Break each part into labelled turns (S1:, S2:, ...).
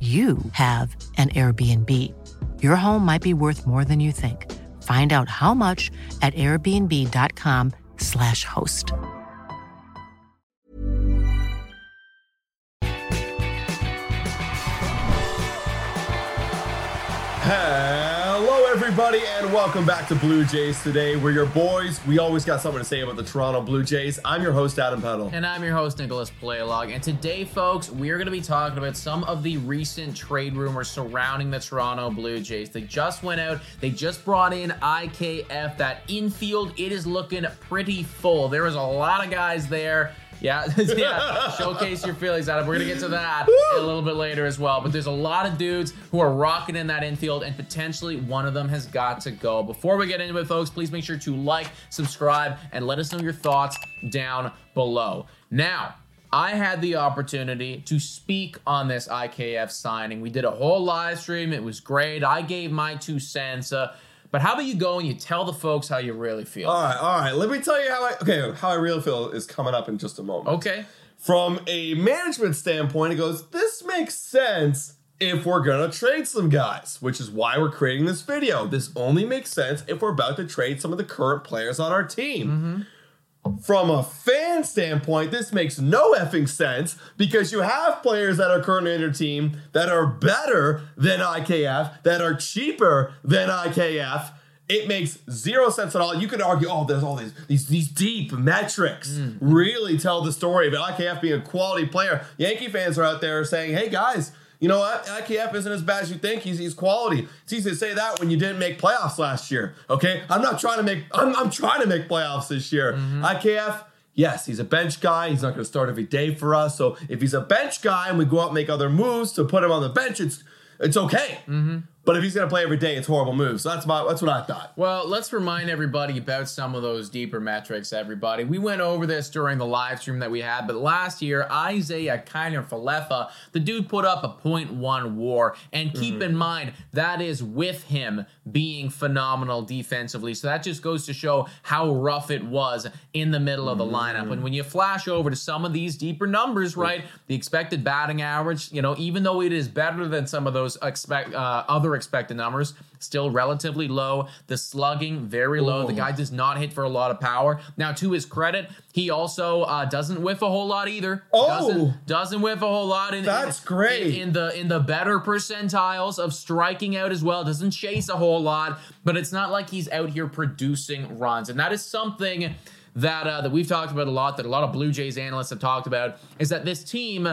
S1: you have an Airbnb. Your home might be worth more than you think. Find out how much at airbnb.com/slash host.
S2: Hello, everybody, and welcome back to Blue Jays today. We're your boys. We always got something to say about the Toronto Blue Jays. I'm your host, Adam Peddle.
S3: And I'm your host, Nicholas Paleolog. And today, folks, we're going to be talking about some of the recent trade rumors surrounding the Toronto Blue Jays. They just went out, they just brought in IKF. That infield, it is looking pretty full. There is a lot of guys there. Yeah, yeah. Showcase your feelings, Adam. We're gonna get to that a little bit later as well. But there's a lot of dudes who are rocking in that infield, and potentially one of them has got to go. Before we get into it, folks, please make sure to like, subscribe, and let us know your thoughts down below. Now, I had the opportunity to speak on this IKF signing. We did a whole live stream. It was great. I gave my two cents. Uh, but how about you go and you tell the folks how you really feel?
S2: All right, all right. Let me tell you how I okay how I really feel is coming up in just a moment.
S3: Okay.
S2: From a management standpoint, it goes. This makes sense if we're gonna trade some guys, which is why we're creating this video. This only makes sense if we're about to trade some of the current players on our team. Mm-hmm. From a fan standpoint, this makes no effing sense because you have players that are currently in your team that are better than IKF, that are cheaper than IKF. It makes zero sense at all. You could argue, oh, there's all these these these deep metrics mm. really tell the story of IKF being a quality player. Yankee fans are out there saying, hey guys, you know what? IKF isn't as bad as you think. He's, he's quality. It's easy to say that when you didn't make playoffs last year. Okay, I'm not trying to make. I'm, I'm trying to make playoffs this year. Mm-hmm. IKF. Yes, he's a bench guy. He's not going to start every day for us. So if he's a bench guy and we go out and make other moves to put him on the bench, it's it's okay. Mm-hmm. But if he's going to play every day, it's horrible moves. So that's my that's what I thought.
S3: Well, let's remind everybody about some of those deeper metrics, everybody. We went over this during the live stream that we had, but last year, Isiah Kiner-Falefa, the dude put up a 0.1 war. And keep in mind, that is with him being phenomenal defensively. So that just goes to show how rough it was in the middle of the lineup. And when you flash over to some of these deeper numbers, right, the expected batting average, you know, even though it is better than some of those expect uh, other expected numbers, still relatively low. The slugging very low. The guy does not hit for a lot of power. Now, to his credit, he also uh, doesn't whiff a whole lot either.
S2: Oh.
S3: doesn't, doesn't whiff a whole lot. In,
S2: That's
S3: in-
S2: great.
S3: In, in the in the better percentiles of striking out as well. Doesn't chase a whole lot, but it's not like he's out here producing runs, and that is something that uh, that we've talked about a lot. That a lot of Blue Jays analysts have talked about is that this team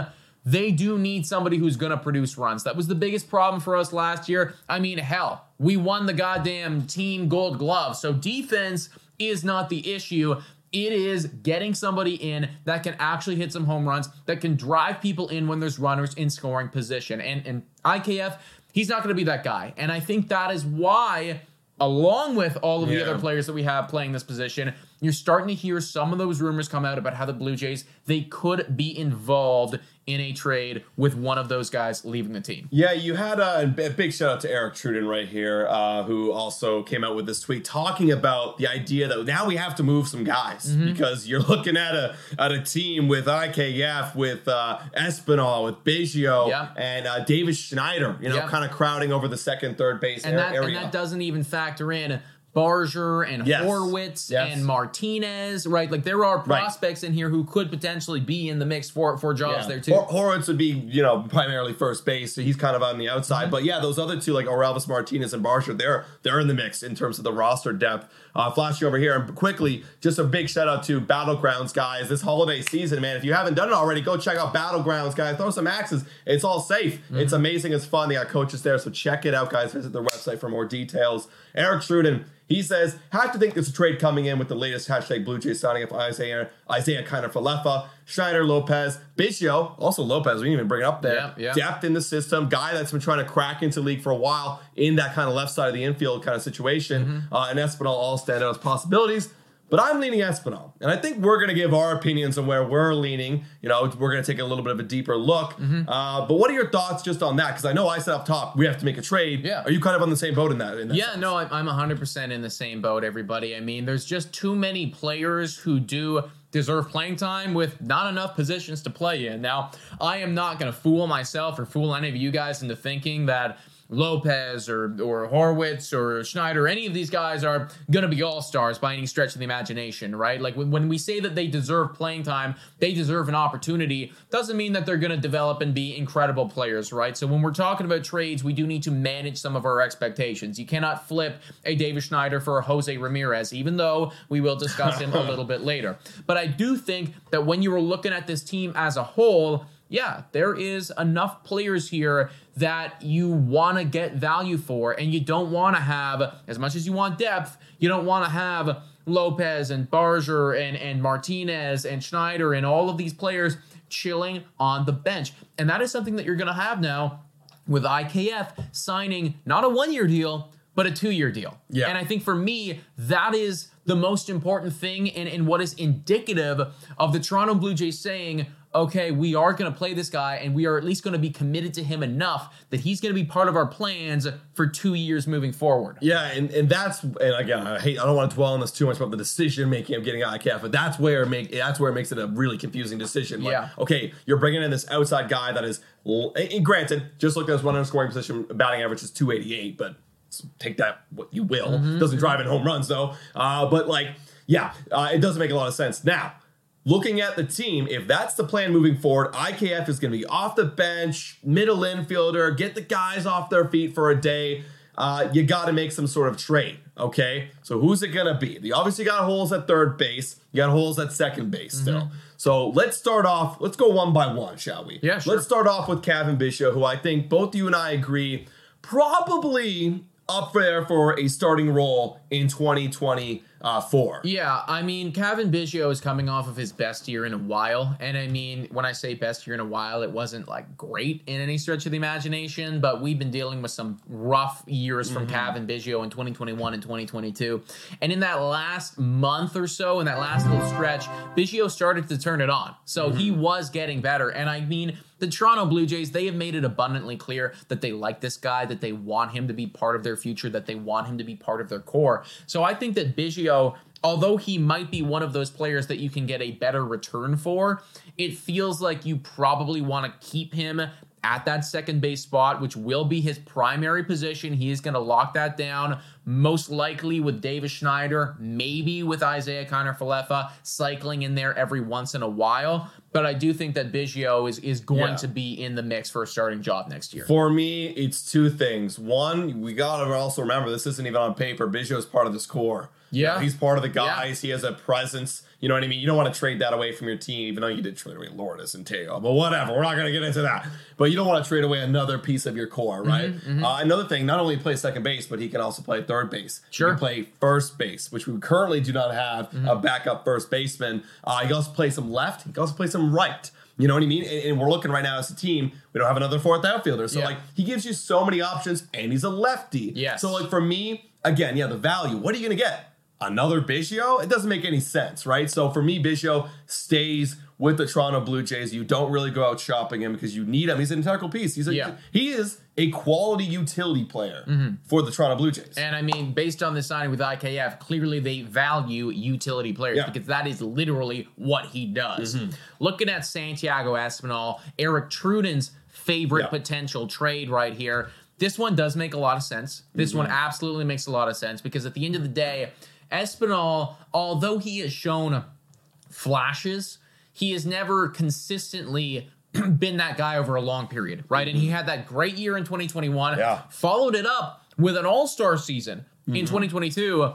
S3: they do need somebody who's going to produce runs. That was the biggest problem for us last year. I mean, hell, we won the goddamn team gold glove. So defense is not the issue. It is getting somebody in that can actually hit some home runs, that can drive people in when there's runners in scoring position. And and IKF, he's not going to be that guy. And I think that is why along with all of the other players that we have playing this position, you're starting to hear some of those rumors come out about how the Blue Jays they could be involved in a trade with one of those guys leaving the team.
S2: Yeah, you had a, a big shout out to Eric Truden right here, uh, who also came out with this tweet talking about the idea that now we have to move some guys
S3: Mm-hmm.
S2: because you're looking at a at a team with IKF, with uh, Espinal, with Biggio,
S3: Yeah.
S2: and uh, Davis Schneider, you know,
S3: Yeah.
S2: kind of crowding over the second, third base
S3: and that
S2: area.
S3: and that doesn't even factor in Barger and
S2: Yes.
S3: Horwitz
S2: Yes.
S3: and Martinez, right? Like there are
S2: Right.
S3: prospects in here who could potentially be in the mix for for jobs there too.
S2: Hor- Horowitz would be, you know, primarily first base, so he's kind of on the
S3: Mm-hmm.
S2: outside. But yeah, those other two, like Orelvis Martinez and Barger, they're they're in the mix in terms of the roster depth. Uh, flashing over here and quickly, just a big shout out to Battlegrounds guys. This holiday season, man, if you haven't done it already, go check out Battlegrounds guys. Throw some axes. It's all safe.
S3: Mm-hmm.
S2: It's amazing. It's fun. They got coaches there, so check it out, guys. Visit their website for more details. Eric Truden. He says, have to think there's a trade coming in with the latest hashtag Blue Jays signing up Isiah, Isaiah Kiner Falefa, Schneider Lopez, Biggio, also Lopez, we didn't even bring it up there.
S3: Yeah, yeah.
S2: Depth in the system, guy that's been trying to crack into league for a while in that kind of left side of the infield kind of situation.
S3: Mm-hmm.
S2: Uh, and Espinal all stand out as possibilities. But I'm leaning Espinal. And I think we're going to give our opinions on where we're leaning. You know, we're going to take a little bit of a deeper look.
S3: Mm-hmm.
S2: Uh, but what are your thoughts just on that? Because I know I said up top, we have to make a trade.
S3: Yeah.
S2: Are you kind of on the same boat in that? In that
S3: Yeah,
S2: sense?
S3: no, I'm, I'm 100% in the same boat, everybody. I mean, there's just too many players who do deserve playing time with not enough positions to play in. Now, I am not going to fool myself or fool any of you guys into thinking that Lopez or or Horwitz or Schneider, any of these guys are going to be all stars by any stretch of the imagination, right? Like when, when we say that they deserve playing time, they deserve an opportunity, doesn't mean that they're going to develop and be incredible players, right? So when we're talking about trades, we do need to manage some of our expectations. You cannot flip a Davis Schneider for a Jose Ramirez, even though we will discuss him a little bit later. But I do think that when you were looking at this team as a whole, yeah, there is enough players here that you want to get value for, and you don't want to have, as much as you want depth, you don't want to have Lopez and Barger and, and Martinez and Schneider and all of these players chilling on the bench. And that is something that you're going to have now with IKF signing not a one year deal, but a two year deal.
S2: Yeah.
S3: And I think for me, that is the most important thing and, and what is indicative of the Toronto Blue Jays saying, okay, we are going to play this guy and we are at least going to be committed to him enough that he's going to be part of our plans for two years moving forward.
S2: Yeah, and, and that's and again, I hate I don't want to dwell on this too much about the decision making of getting IKF, but that's where it make that's where it makes it a really confusing decision. Like,
S3: Yeah.
S2: Okay, you're bringing in this outside guy that is, and granted, just look at his one in scoring position, batting average is 288, but take that what you will.
S3: Mm-hmm.
S2: Doesn't drive in home runs though. Uh, but like, yeah, uh, it doesn't make a lot of sense now. Looking at the team, if that's the plan moving forward, IKF is going to be off the bench, middle infielder, get the guys off their feet for a day. Uh, you got to make some sort of trade, okay? So who's it going to be? You obviously got holes at third base. You got holes at second base still. So let's start off. Let's go one by one, shall we?
S3: Yeah, sure.
S2: Let's start off with Cavan Biggio, who I think both you and I agree probably up there for a starting role in 2024.
S3: Yeah, I mean, Cavan Biggio is coming off of his best year in a while. And I mean, when I say best year in a while, it wasn't like great in any stretch of the imagination, but we've been dealing with some rough years from mm-hmm. Cavan Biggio in 2021 and 2022. And in that last month or so, in that last little stretch, Biggio started to turn it on. So he mm-hmm. was getting better. And I mean, the Toronto Blue Jays, they have made it abundantly clear that they like this guy, that they want him to be part of their future, that they want him to be part of their core. So I think that Biggio, although he might be one of those players that you can get a better return for, it feels like you probably want to keep him at that second base spot, which will be his primary position. He is going to lock that down, most likely with Davis Schneider, maybe with Isiah Kiner-Falefa cycling in there every once in a while. But I do think that Biggio is, is going
S2: Yeah.
S3: to be in the mix for a starting job next year.
S2: For me, it's two things. One, we gotta also remember this isn't even on paper. Biggio is part of this core. You
S3: Yeah.
S2: know, he's part of the
S3: Yeah.
S2: guys. He has a presence. You know what I mean? You don't want to trade that away from your team, even though you did trade away Lourdes and Teo. But whatever, we're not gonna get into that. But you don't want to trade away another piece of your core, right?
S3: Mm-hmm,
S2: Uh, another thing, not only play second base, but he can also play third base.
S3: Sure.
S2: He can play first base, which we currently do not have
S3: Mm-hmm.
S2: a backup first baseman. Uh, he can also play some left. He can also play some right. You know what I mean? And, and we're looking right now as a team, we don't have another fourth outfielder. So
S3: Yeah.
S2: like he gives you so many options and he's a lefty.
S3: Yes.
S2: So like for me, again, yeah, the value. What are you gonna get? Another Biggio? It doesn't make any sense, right? So for me, Biggio stays with the Toronto Blue Jays. You don't really go out shopping him because you need him. He's an integral piece. He's a,
S3: Yeah.
S2: he is a quality utility player for the Toronto Blue Jays.
S3: And I mean, based on the signing with IKF, clearly they value utility players
S2: Yeah.
S3: because that is literally what he does.
S2: Mm-hmm.
S3: Looking at Santiago Espinal, Eric Truden's favorite
S2: Yeah.
S3: potential trade right here. This one does make a lot of sense. This one
S2: Mm-hmm.
S3: absolutely makes a lot of sense because at the end of the day, Espinal, although he has shown flashes, he has never consistently been that guy over a long period, right? And he had that great year in 2021,
S2: Yeah.
S3: followed it up with an all star season in mm-hmm. 2022.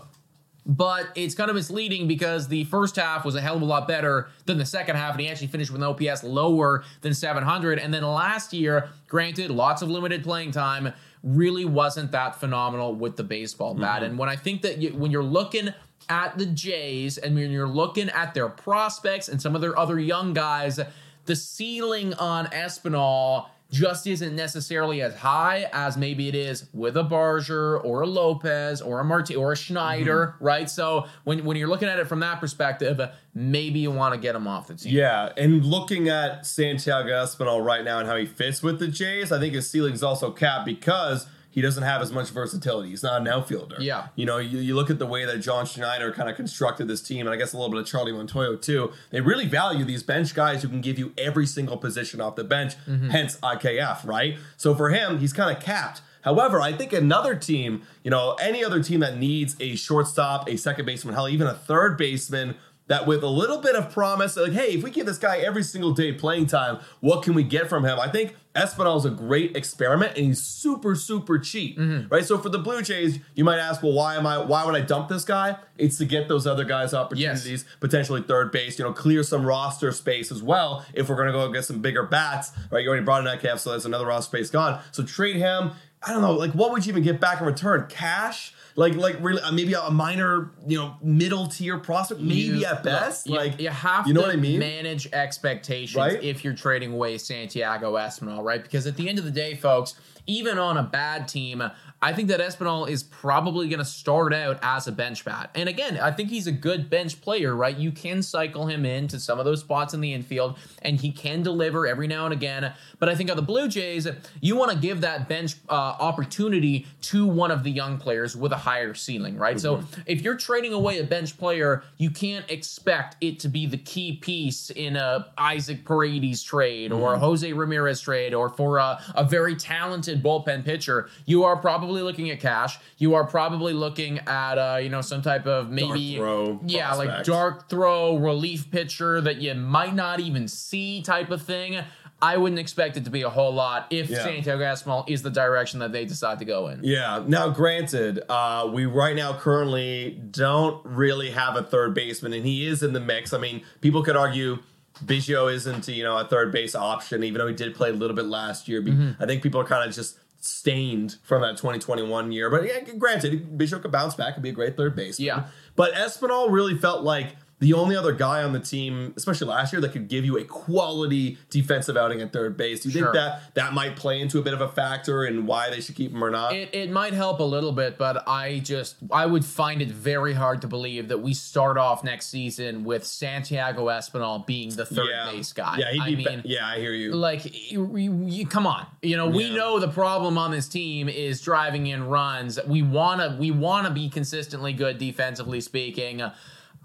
S3: But it's kind of misleading because the first half was a hell of a lot better than the second half, and he actually finished with an OPS lower than 700. And then last year, granted, lots of limited playing time, really wasn't that phenomenal with the baseball bat. Mm-hmm. And when I think that you, when you're looking at the Jays and when you're looking at their prospects and some of their other young guys, the ceiling on Espinal just isn't necessarily as high as maybe it is with a Barger or a Lopez or a Marti or a Schneider, mm-hmm. right? So when, when you're looking at it from that perspective, maybe you want to get him off the team.
S2: Yeah, and looking at Santiago Espinal right now and how he fits with the Jays, I think his ceiling's also capped because he doesn't have as much versatility. He's not an outfielder.
S3: Yeah.
S2: You know, you, you look at the way that John Schneider kind of constructed this team, and I guess a little bit of Charlie Montoyo too. They really value these bench guys who can give you every single position off the bench, mm-hmm. hence IKF, right? So for him, he's kind of capped. However, I think another team, you know, any other team that needs a shortstop, a second baseman, hell, even a third baseman, that with a little bit of promise, like, hey, if we give this guy every single day playing time, what can we get from him? I think Espinal is a great experiment, and he's super, super cheap, mm-hmm. right? So for the Blue Jays, you might ask, well, why am I? Why would I dump this guy? It's to get those other guys opportunities, potentially third base, you know, clear some roster space as well. If we're gonna go get some bigger bats, right? You already brought in that cap, so there's another roster space gone. So trade him. I don't know, like what would you even get back in return? Cash? Like, like really, uh, maybe a minor, you know, middle tier prospect, maybe
S3: You-
S2: at best.
S3: you,
S2: like,
S3: you have
S2: you know
S3: to
S2: what I mean?
S3: manage expectations
S2: Right?
S3: if you're trading away Santiago Espinal, right? Because at the end of the day, folks, even on a bad team, I think that Espinal is probably going to start out as a bench bat. And again, I think he's a good bench player, right? You can cycle him into some of those spots in the infield, and he can deliver every now and again. But I think on the Blue Jays, you want to give that bench uh, opportunity to one of the young players with a higher ceiling, right? So if you're trading away a bench player, you can't expect it to be the key piece in a Isaac Paredes trade or a Jose Ramirez trade or for a, a very talented bullpen pitcher. You are probably looking at cash. You are probably looking at uh, you know some type of maybe
S2: throw
S3: yeah like dark throw relief pitcher that you might not even see type of thing. I wouldn't expect it to be a whole lot if
S2: Yeah.
S3: Santiago Espinal is the direction that they decide to go in.
S2: Yeah. Now, granted, uh, we right now currently don't really have a third baseman, and he is in the mix. I mean, people could argue Biggio isn't, you know, a third base option, even though he did play a little bit last year.
S3: Mm-hmm.
S2: I think people are kind of just stained from that 2021 year. But yeah, granted, Biggio could bounce back and be a great third baseman.
S3: Yeah.
S2: But Espinal really felt like the only other guy on the team, especially last year, that could give you a quality defensive outing at third base. Do you
S3: Sure.
S2: think that that might play into a bit of a factor in why they should keep him or not?
S3: It, it might help a little bit, but I just I would find it very hard to believe that we start off next season with Santiago Espinal being the third base guy.
S2: Yeah, he'd
S3: I
S2: be.
S3: mean,
S2: ba- yeah, I hear you.
S3: like you, you- you- come on you know we
S2: Yeah.
S3: know the problem on this team is driving in runs we want to we want to be consistently good defensively speaking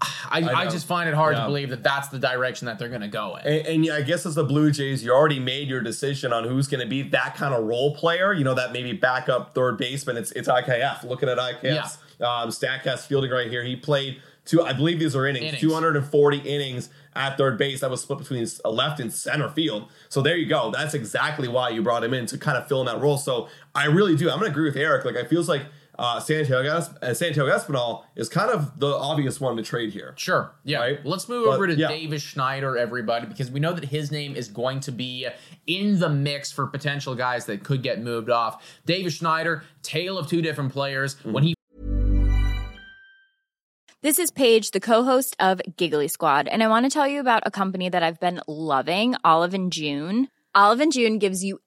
S3: I, I,
S2: know.
S3: just find it hard
S2: Yeah.
S3: to believe that that's the direction that they're going to go in.
S2: And, and yeah, I guess as the Blue Jays, you already made your decision on who's going to be that kind of role player. You know, that maybe backup third baseman. It's it's IKF. Looking at IKF's um, Statcast fielding right here, he played two. I believe these are innings,
S3: Innings.
S2: 240 innings at third base. That was split between a left and center field. So there you go. That's exactly why you brought him in to kind of fill in that role. So I really do. I'm going to agree with Eric. Like, it feels like uh, Santiago, Es- uh, Santiago Espinal is kind of the obvious one to trade here.
S3: Sure. Yeah.
S2: Right?
S3: Let's move
S2: But,
S3: over to
S2: yeah.
S3: Davis Schneider, everybody, because we know that his name is going to be in the mix for potential guys that could get moved off. Davis Schneider, tale of two different players.
S2: Mm-hmm.
S3: When he
S4: This is Paige, the co-host of Giggly Squad, and I want to tell you about a company that I've been loving, Olive and June. Olive and June gives you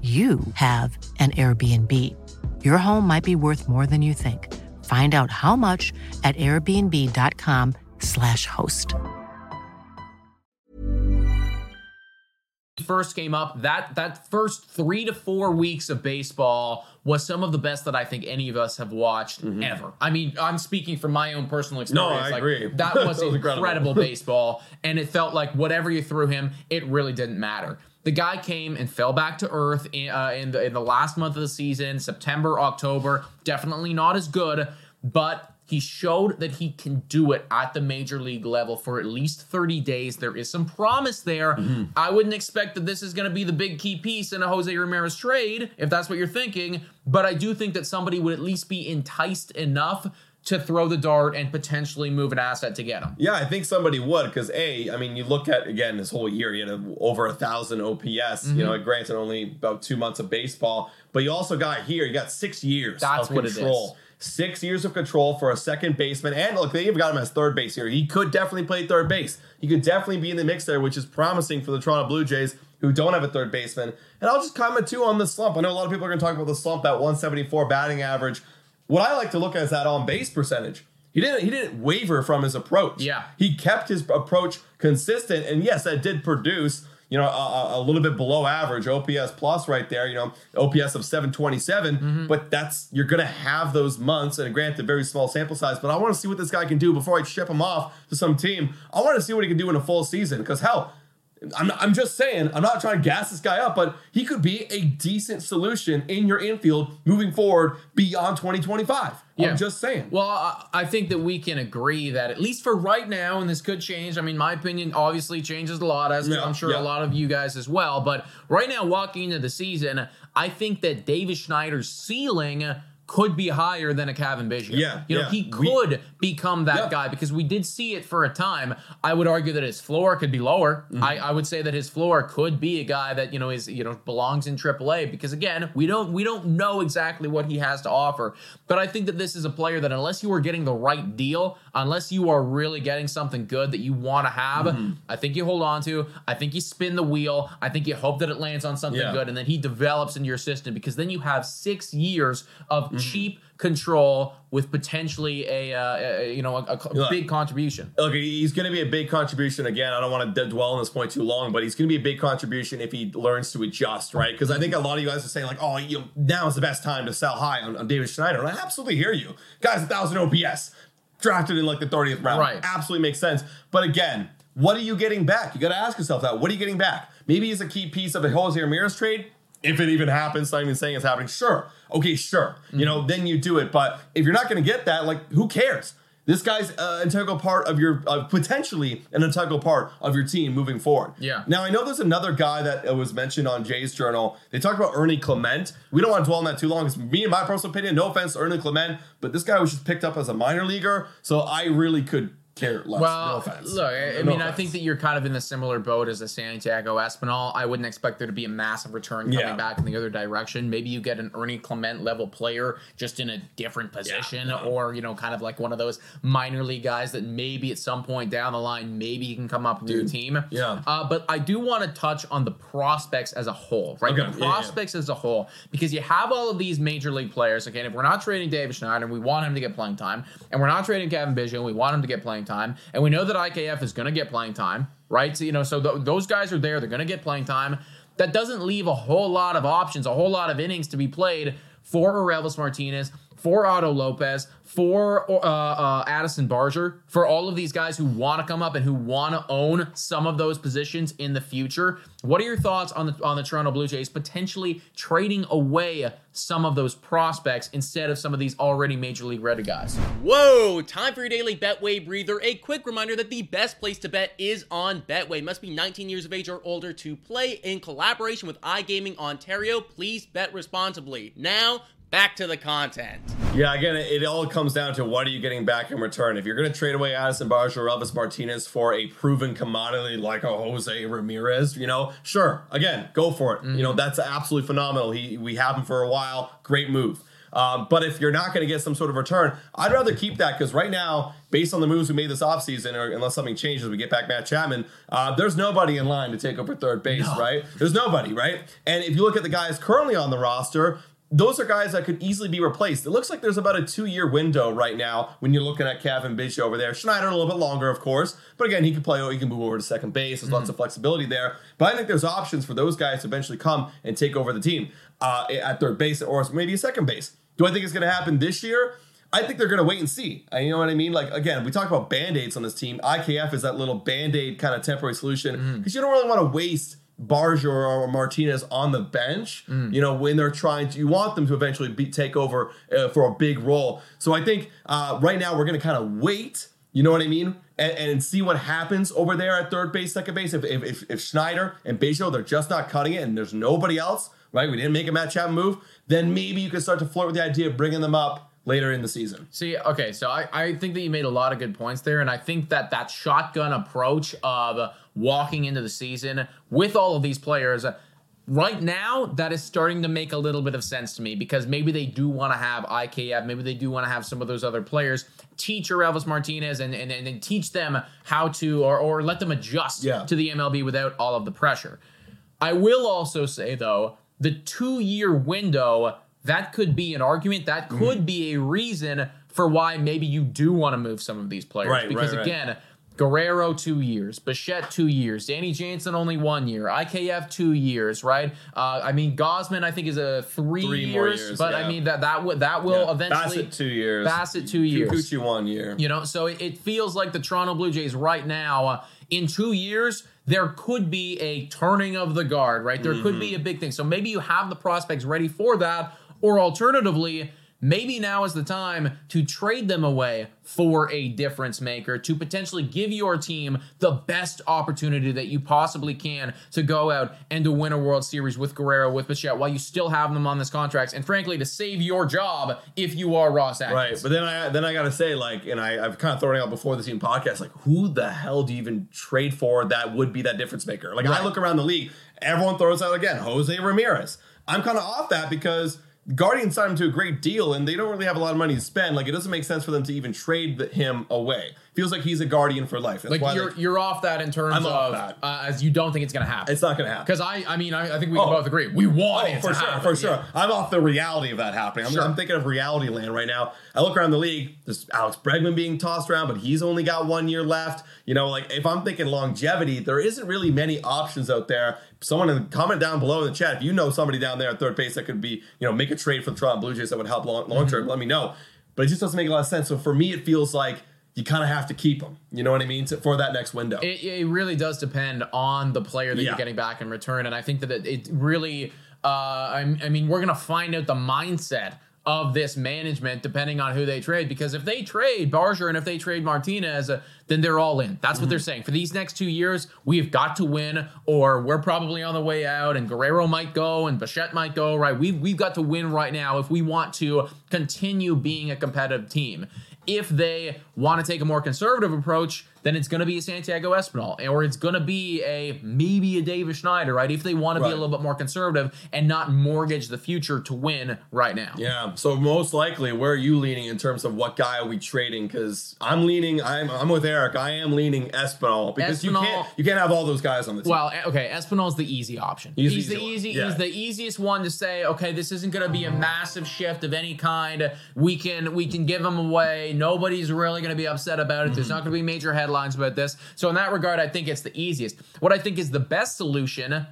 S1: you have an Airbnb. Your home might be worth more than you think. Find out how much at airbnb.com/slash host.
S3: first came up, that that first three to four weeks of baseball was some of the best that I think any of us have watched ever. I mean, I'm speaking from my own personal experience.
S2: Mm-hmm. I
S3: Like,
S2: agree.
S3: That was,
S2: That was
S3: incredible,
S2: incredible.
S3: baseball, and it felt like whatever you threw him, it really didn't matter. The guy came and fell back to earth in, uh, in the in the last month of the season, September, October. Definitely not as good, but he showed that he can do it at the major league level for at least 30 days. There is some promise there.
S2: Mm-hmm.
S3: I wouldn't expect that this is going to be the big key piece in a Jose Ramirez trade, if that's what you're thinking. But I do think that somebody would at least be enticed enough to throw the dart and potentially move an asset to get him.
S2: Yeah, I think somebody would because a, I mean, you look at again this whole year, he had over a thousand OPS.
S3: Mm-hmm.
S2: You know, granted only about two months of baseball, but you also got here, you got six years
S3: That's
S2: of
S3: what it
S2: control. Six years of control for a second baseman, and look, they even got him as third base here. He could definitely play third base. He could definitely be in the mix there, which is promising for the Toronto Blue Jays, who don't have a third baseman. And I'll just comment too on the slump. I know a lot of people are going to talk about the slump, that 174 batting average. What I like to look at is that on base percentage. He didn't. He didn't waver from his approach.
S3: Yeah.
S2: he kept his approach consistent, and yes, that did produce you know a, a- little bit below average OPS plus right there. You know OPS of 727, mm-hmm. but that's you're gonna have those months, and granted, very small sample size. But I want to see what this guy can do before I ship him off to some team. I want to see what he can do in a full season because hell. I'm, I'm just saying, I'm not trying to gas this guy up, but he could be a decent solution in your infield moving forward beyond 2025. I'm just saying.
S3: Well, I, I think that we can agree that at least for right now, and this could change. I mean, my opinion obviously changes a lot, as
S2: Yeah,
S3: I'm sure
S2: yeah.
S3: a lot of you guys as well. But right now, walking into the season, I think that Davis Schneider's ceiling could be higher than a Cavan Biggio.
S2: Yeah,
S3: you know,
S2: yeah.
S3: he
S2: We-
S3: could become that
S2: Yeah.
S3: guy because we did see it for a time. I would argue that his floor could be lower.
S2: Mm-hmm.
S3: I, I would say that his floor could be a guy that you know is you know belongs in AAA because again, we don't we don't know exactly what he has to offer. But I think that this is a player that unless you are getting the right deal, unless you are really getting something good that you want to have,
S2: Mm-hmm.
S3: I think you hold on to. I think you spin the wheel. I think you hope that it lands on something
S2: Yeah.
S3: good, and then he develops in your system because then you have six years of
S2: Mm-hmm.
S3: cheap control with potentially a, uh, a you know a, a
S2: Yeah.
S3: big contribution.
S2: Look, he's going to be a big contribution. Again, I don't want to dwell on this point too long, but he's going to be a big contribution if he learns to adjust, right? Because I think a lot of you guys are saying like, "Oh, you know, now is the best time to sell high on, on Davis Schneider," and I absolutely hear you, guys. A thousand OPS, drafted in like the thirtieth round,
S3: Right.
S2: Absolutely makes sense. But again, what are you getting back? You got to ask yourself that. What are you getting back? Maybe he's a key piece of a Jose Ramirez trade. If it even happens, not even saying it's happening. Sure, okay, sure. You mm-hmm. know, then you do it. But if you're not going to get that, like, who cares? This guy's an integral part of your, uh, potentially an integral part of your team moving forward.
S3: Yeah.
S2: Now, I know there's another guy that was mentioned on Jay's Journal. They talked about Ernie Clement. We don't want to dwell on that too long. It's me and my personal opinion. No offense to Ernie Clement, but this guy was just picked up as a minor leaguer. So I really could care less.
S3: Well,
S2: no offense.
S3: look, I, I
S2: No
S3: mean, I think that you're kind of in the similar boat as a Santiago Espinal. I wouldn't expect there to be a massive return coming
S2: Yeah.
S3: back in the other direction. Maybe you get an Ernie Clement level player just in a different position, or you know, kind of like one of those minor league guys that maybe at some point down the line, maybe he can come up with your team.
S2: yeah.
S3: Uh, but I do want to touch on the prospects as a whole, right?
S2: Okay,
S3: The
S2: yeah, yeah.
S3: prospects as a whole, because you have all of these major league players. Okay, and if we're not trading Davis Schneider, and we want him to get playing time, and we're not trading Cavan Biggio, we want him to get playing time, and we know that IKF is going to get playing time, right? So you know, so th- those guys are there; they're going to get playing time. That doesn't leave a whole lot of options, a whole lot of innings to be played for Orelvis Martinez, for Otto Lopez, for uh, uh, Addison Barger, for all of these guys who want to come up and who want to own some of those positions in the future. What are your thoughts on the on the Toronto Blue Jays potentially trading away some of those prospects instead of some of these already major league ready guys?
S5: Whoa! Time for your daily Betway breather. A quick reminder that the best place to bet is on Betway. Must be 19 years of age or older to play. In collaboration with iGaming Ontario, please bet responsibly. Now, back to the content.
S2: Yeah, again, it, all comes down to what are you getting back in return. If you're going to trade away Addison Barger or Elvis Martinez for a proven commodity like a Jose Ramirez, you know, sure, again, go for it. You know, that's absolutely phenomenal. He we have him for a while. Great move. Um, but if you're not going to get some sort of return, I'd rather keep that because right now, based on the moves we made this offseason, or unless something changes, we get back Matt Chapman, uh, there's nobody in line to take over third base, right? There's nobody, right? And if you look at the guys currently on the roster, those are guys that could easily be replaced. It looks like there's about a two year window right now when you're looking at Cavan Biggio over there. Schneider a little bit longer, of course, but again, he can play. He can move over to second base. There's lots of flexibility there. But I think there's options for those guys to eventually come and take over the team uh, at third base or maybe a second base. Do I think it's going to happen this year? I think they're going to wait and see. Uh, You know what I mean? Like, again, we talk about band aids on this team. IKF is that little band aid kind of temporary solution because you don't really want to waste Barger or Martinez on the bench. You know, when they're trying to, you want them to eventually be, take over uh, for a big role. So I think uh, right now we're going to kind of wait. You know what I mean? And, and see what happens over there at third base, second base. If, if, if, if Schneider and Biggio, they're just not cutting it and there's nobody else, right? We didn't make a Matt Chapman move. Then maybe you can start to flirt with the idea of bringing them up later in the season.
S3: See, okay, so I, I think that you made a lot of good points there, and I think that that shotgun approach of walking into the season with all of these players, right now, that is starting to make a little bit of sense to me because maybe they do want to have IKF, maybe they do want to have some of those other players teach Elvis Martinez and, and, and teach them how to, or, or let them adjust
S2: Yeah.
S3: to the MLB without all of the pressure. I will also say though, the two year window, that could be an argument, that
S2: Mm-hmm.
S3: could be a reason for why maybe you do want to move some of these players.
S2: Right,
S3: because
S2: right, right.
S3: again, Guerrero two years, Bichette two years, Danny Jansen only one year, IKF two years, right? Uh, I mean Gausman I think is a three,
S2: Three more
S3: years,
S2: years,
S3: but
S2: yeah.
S3: I mean that that would that will
S2: Yeah.
S3: eventually
S2: Bassitt two years.
S3: Bassitt two years.
S2: Kikuchi one year.
S3: You know, so it, it feels like the Toronto Blue Jays right now, uh, in two years, there could be a turning of the guard, right? There could
S2: Mm-hmm.
S3: be a big thing. So maybe you have the prospects ready for that, or alternatively, maybe now is the time to trade them away for a difference maker to potentially give your team the best opportunity that you possibly can to go out and to win a World Series with Guerrero, with Bichette, while you still have them on this contract, and frankly, to save your job if you are Ross Atkins.
S2: Right, but then I then I gotta say like, and I I've kind of thrown it out before the team podcast, like who the hell do you even trade for that would be that difference maker? Like I look around the league, everyone throws out again Jose Ramirez. I'm kind of off that because Guardians signed him to a great deal, and they don't really have a lot of money to spend. Like it doesn't make sense for them to even trade him away. Feels like he's a Guardian for life. That's
S3: Like
S2: why
S3: you're
S2: they-
S3: you're off that in terms
S2: I'm
S3: of
S2: that.
S3: Uh, as you don't think it's gonna happen.
S2: it's not gonna happen.
S3: because I I mean I, I think we
S2: Oh.
S3: can both agree we want
S2: Oh,
S3: it
S2: for
S3: to
S2: sure,
S3: happen.
S2: for sure.
S3: Yeah.
S2: I'm off the reality of that happening. I'm,
S3: Sure.
S2: I'm thinking of reality land right now. I look around the league. There's Alex Bregman being tossed around, but he's only got one year left. You know, like if I'm thinking longevity, there isn't really many options out there. Someone in comment down below in the chat if you know somebody down there at third base that could be, you know, make a trade for the Toronto Blue Jays that would help long, long term. Let me know. But it just doesn't make a lot of sense. So for me, it feels like you kind of have to keep them. You know what I mean? To, for that next window.
S3: It, it really does depend on the player that
S2: Yeah.
S3: you're getting back in return, and I think that it, it really. Uh, I, I mean, we're gonna find out the mindset of this management depending on who they trade. Because if they trade Barger and if they trade Martinez, uh, then they're all in. That's what they're
S2: Mm-hmm.
S3: saying. For these next two years, we've got to win, or we're probably on the way out, and Guerrero might go, and Bichette might go. Right? We've we've got to win right now if we want to continue being a competitive team. If they want to take a more conservative approach, then it's going to be a Santiago Espinal, or it's going to be a maybe a Davis Schneider, right? If they want to be a little bit more conservative and not mortgage the future to win right now.
S2: Yeah. So most likely, where are you leaning in terms of what guy are we trading? Because I'm leaning. I'm I'm with Eric. I am leaning Espinal because you can't you can't have all those guys on the team.
S3: Well, eh, okay, Espinal's the easy option.
S2: He's
S3: He's,
S2: the easy. Yeah.
S3: He's the easiest one to say. Okay, this isn't going to be a massive shift of any kind. We can we can give him away. Nobody's really going to be upset about it. There's
S2: Mm-hmm.
S3: not going to be major headlines about this. So in that regard, I think it's the easiest. What I think is the best solution.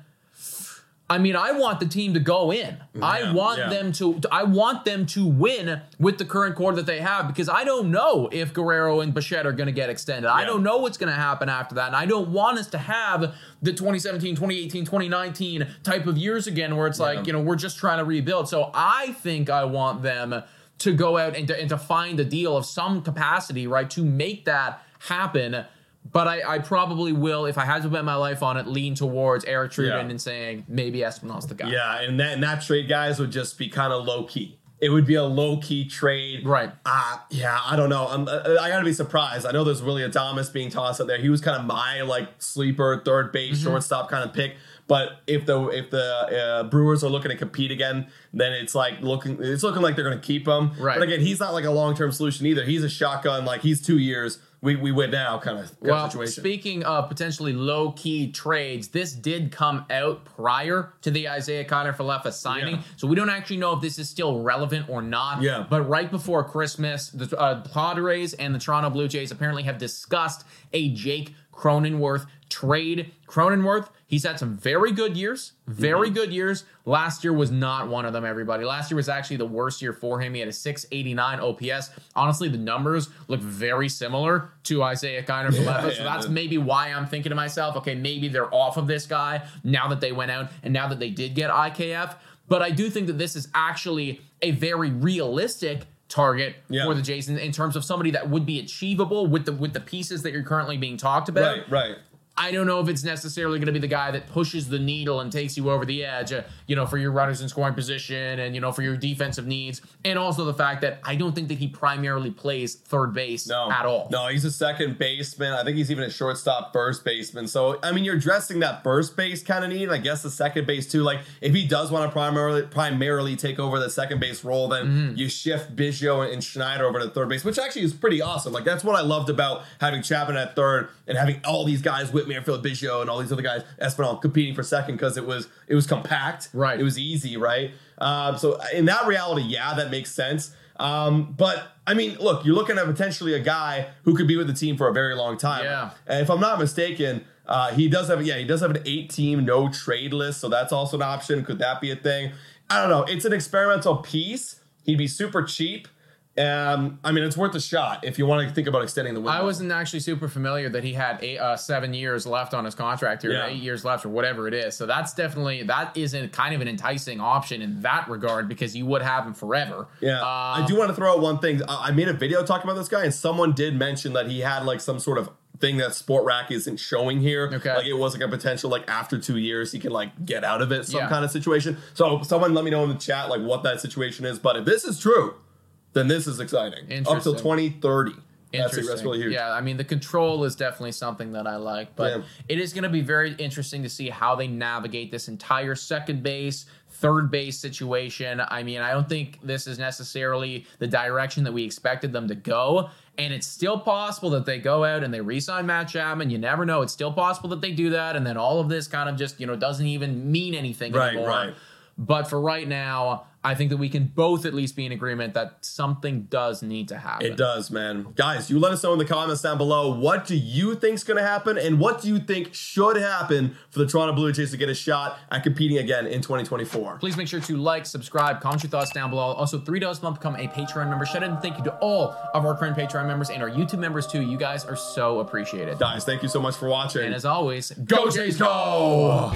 S3: I mean, I want the team to go in. I want
S2: yeah.
S3: them to. I want them to win with the current core that they have because I don't know if Guerrero and Bichette are going to get extended. I don't know what's going to happen after that, and I don't want us to have the 2017, 2018, 2019 type of years again where it's like you know we're just trying to rebuild. So I think I want them to go out and to, and to find a deal of some capacity, right, to make that happen. But I, I probably will, if I had to bet my life on it, lean towards Eric Truden
S2: Yeah.
S3: and saying maybe Espinal's the guy.
S2: yeah, and that and that trade guys would just be kind of low key. It would be a low key trade,
S3: Right.
S2: Uh, yeah, I don't know. I'm, uh, I gotta be surprised. I know there's Willy Adames being tossed out there. He was kind of my like sleeper third base
S3: Mm-hmm.
S2: shortstop kind of pick. But if the if the uh, Brewers are looking to compete again, then it's like looking it's looking like they're going to keep him.
S3: Right.
S2: But again, he's not like a long term solution either. He's a shotgun. Like he's two years. We we win now kind of, kind of
S3: Well,
S2: situation.
S3: speaking of potentially low key trades, this did come out prior to the Isiah Kiner-Falefa signing,
S2: Yeah.
S3: so we don't actually know if this is still relevant or not.
S2: Yeah.
S3: But right before Christmas, the uh, Padres and the Toronto Blue Jays apparently have discussed a Jake Cronenworth trade. Cronenworth, he's had some very good years, very
S2: Mm-hmm.
S3: good years. Last year was not one of them, everybody. Last year was actually the worst year for him. He had a 689 OPS. Honestly, the numbers look very similar to Isiah Kiner-Falefa, so that's maybe why I'm thinking to myself, okay, maybe they're off of this guy now that they went out and now that they did get IKF. But I do think that this is actually a very realistic target
S2: Yeah.
S3: for the Jays in, in terms of somebody that would be achievable with the with the pieces that you're currently being talked about.
S2: right, right.
S3: I don't know if it's necessarily going to be the guy that pushes the needle and takes you over the edge, uh, you know, for your runners in scoring position and, you know, for your defensive needs. And also the fact that I don't think that he primarily plays third base
S2: No,
S3: at all.
S2: No, he's a second baseman. I think he's even a shortstop, first baseman. So I mean, you're addressing that first base kind of need. I guess the second base too. Like if he does want to primarily primarily take over the second base role, then
S3: Mm-hmm.
S2: you shift Biggio and Schneider over to third base, which actually is pretty awesome. Like that's what I loved about having Chapman at third and having all these guys, Whit Merrifield, Biggio, and all these other guys, Espinal competing for second because it was it was compact,
S3: Right.
S2: It was easy, right? Um, so in that reality, yeah, that makes sense. Um, but I mean, look, you're looking at potentially a guy who could be with the team for a very long time.
S3: Yeah.
S2: And if I'm not mistaken, uh, he does have yeah, he does have an eight team no trade list, so that's also an option. Could that be a thing? I don't know. It's an experimental piece. He'd be super cheap. Um, I mean, it's worth a shot if you want to think about extending the window.
S3: I wasn't actually super familiar that he had eight, uh, seven years left on his contract here,
S2: Yeah.
S3: eight years left or whatever it is. So that's definitely that is a, kind of an enticing option in that regard because you would have him forever.
S2: Yeah,
S3: Um,
S2: I do want to throw out one thing. I I made a video talking about this guy, and someone did mention that he had like some sort of thing that Spotrac isn't showing here.
S3: Okay.
S2: like it was like a potential like after two years he can like get out of it, some
S3: Yeah.
S2: kind of situation. So someone let me know in the chat like what that situation is. But if this is true, then this is exciting. Up till
S3: Interesting.
S2: twenty thirty. That's,
S3: Interesting.
S2: that's really huge.
S3: Yeah, I mean the control is definitely something that I like, but
S2: Yeah.
S3: it is going to be very interesting to see how they navigate this entire second base, third base situation. I mean, I don't think this is necessarily the direction that we expected them to go, and it's still possible that they go out and they re-sign Matt Chapman. You never know. It's still possible that they do that, and then all of this kind of just you know doesn't even mean anything
S2: Right,
S3: anymore.
S2: right.
S3: But for right now, I think that we can both at least be in agreement that something does need to happen.
S2: It does, man. Guys, you let us know in the comments down below what do you think's going to happen and what do you think should happen for the Toronto Blue Jays to get a shot at competing again in 2024.
S3: Please make sure to like, subscribe, comment your thoughts down below. Also, $3 a month become a Patreon member. Shout out and thank you to all of our current Patreon members and our YouTube members too. You guys are so appreciated.
S2: Guys, thank you so much for watching.
S3: And as always,
S2: Go Jays, go!